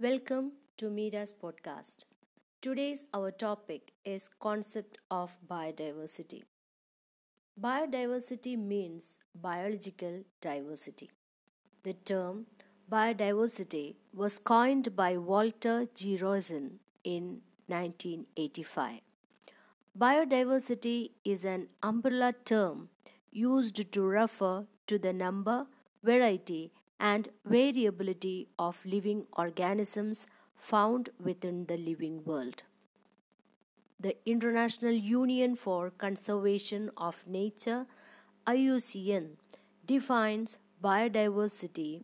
Welcome to Mira's podcast. Today's our topic is concept of biodiversity. Biodiversity means biological diversity. The term biodiversity was coined by Walter G. Rosen in 1985. Biodiversity is an umbrella term used to refer to the number, variety, and variability of living organisms found within the living world. The International Union for Conservation of Nature IUCN defines biodiversity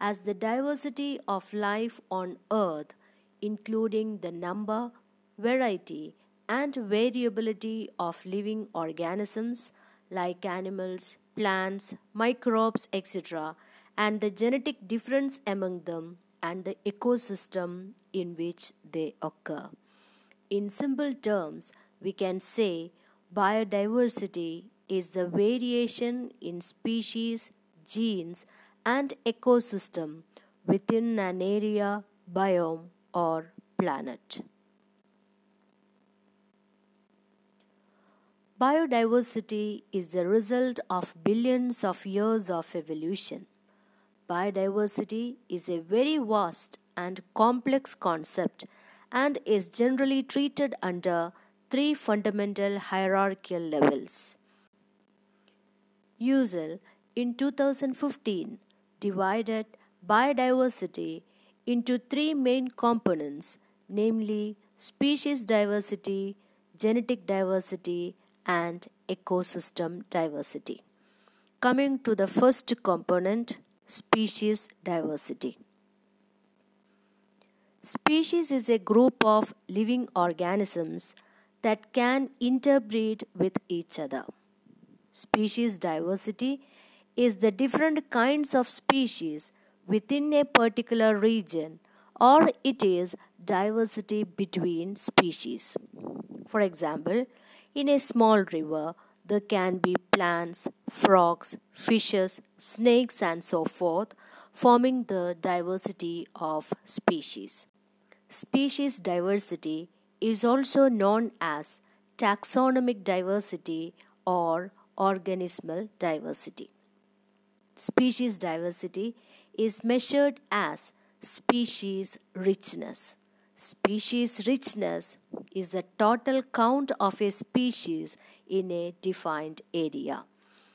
as the diversity of life on earth including the number, variety and variability of living organisms like animals, plants, microbes, etc and the genetic difference among them and the ecosystem in which they occur. In simple terms, we can say biodiversity is the variation in species, genes, and ecosystem within an area, biome, or planet. Biodiversity is the result of billions of years of evolution. Biodiversity is a very vast and complex concept and is generally treated under three fundamental hierarchical levels. USEL in 2015 divided biodiversity into three main components namely species diversity, genetic diversity, and ecosystem diversity. Coming to the first component, species diversity. Species is a group of living organisms that can interbreed with each other. Species diversity is the different kinds of species within a particular region or it is diversity between species. For example, in a small river, there can be plants, frogs, fishes, snakes, and so forth, forming the diversity of species. Species diversity is also known as taxonomic diversity or organismal diversity. Species diversity is measured as species richness. Species richness is the total count of a species in a defined area.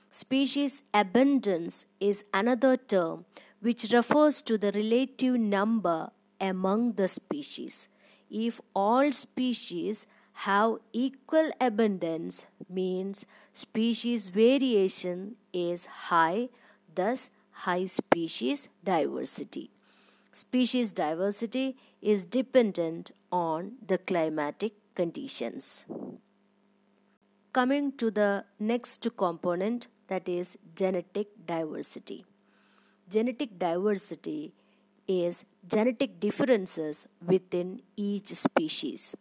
Species abundance is another term which refers to the relative number among the species. If all species have equal abundance means species variation is high thus high species diversity species diversity is dependent on the climatic conditions. Coming to the next component that is genetic diversity. Genetic diversity is genetic differences within each species.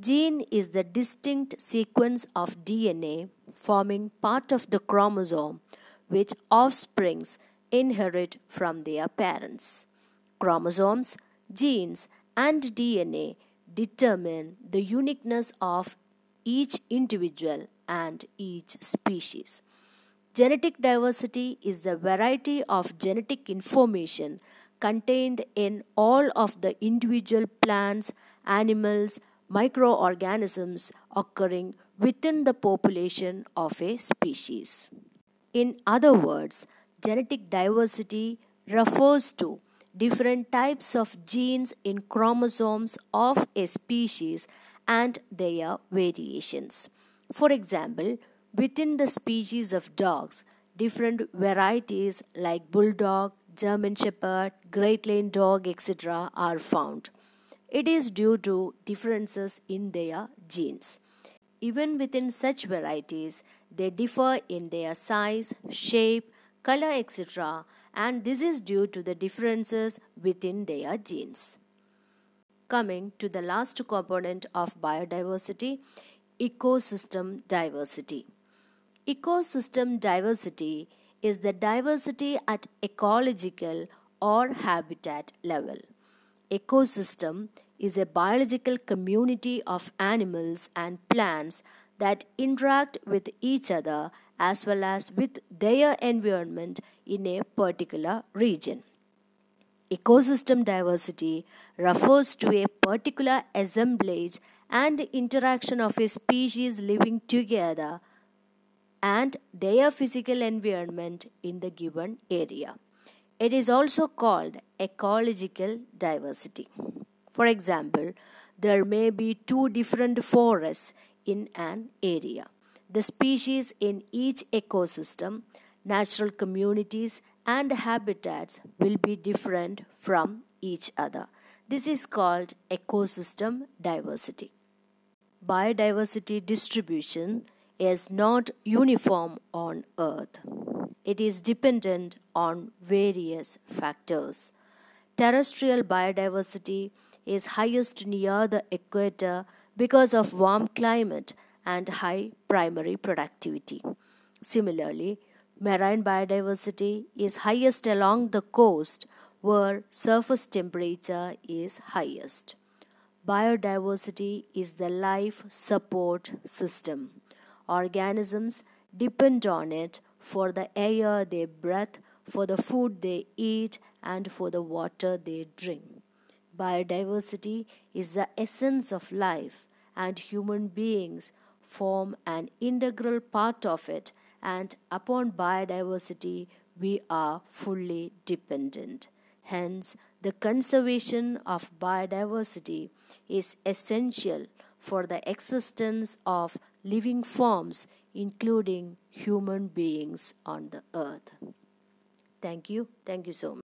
Gene is the distinct sequence of DNA forming part of the chromosome which offsprings inherit from their parents. Chromosomes, genes, and DNA determine the uniqueness of each individual and each species. Genetic diversity is the variety of genetic information contained in all of the individual plants, animals, microorganisms occurring within the population of a species. In other words, genetic diversity refers to different types of genes in chromosomes of a species and their variations. For example, within the species of dogs, different varieties like bulldog, German shepherd, Great Dane dog, etc. are found. It is due to differences in their genes. Even within such varieties, they differ in their size, shape, color, etc., and this is due to the differences within their genes. Coming to the last component of biodiversity, ecosystem diversity. Ecosystem diversity is the diversity at ecological or habitat level. ecosystem is a biological community of animals and plants that interact with each other as well as with their environment in a particular region. Ecosystem diversity refers to a particular assemblage and interaction of a species living together and their physical environment in the given area. It is also called ecological diversity. For example, there may be two different forests in an area. The species in each ecosystem, natural communities, and habitats will be different from each other. This is called ecosystem diversity. Biodiversity distribution is not uniform on Earth. It is dependent on various factors. Terrestrial biodiversity is highest near the equator because of warm climate and high primary productivity. Similarly, marine biodiversity is highest along the coast where surface temperature is highest. Biodiversity is the life support system. Organisms depend on it for the air they breathe, for the food they eat, and for the water they drink. Biodiversity is the essence of life, and human beings form an integral part of it, and upon biodiversity we are fully dependent. Hence, the conservation of biodiversity is essential for the existence of living forms, including human beings on the earth. Thank you. Thank you so much.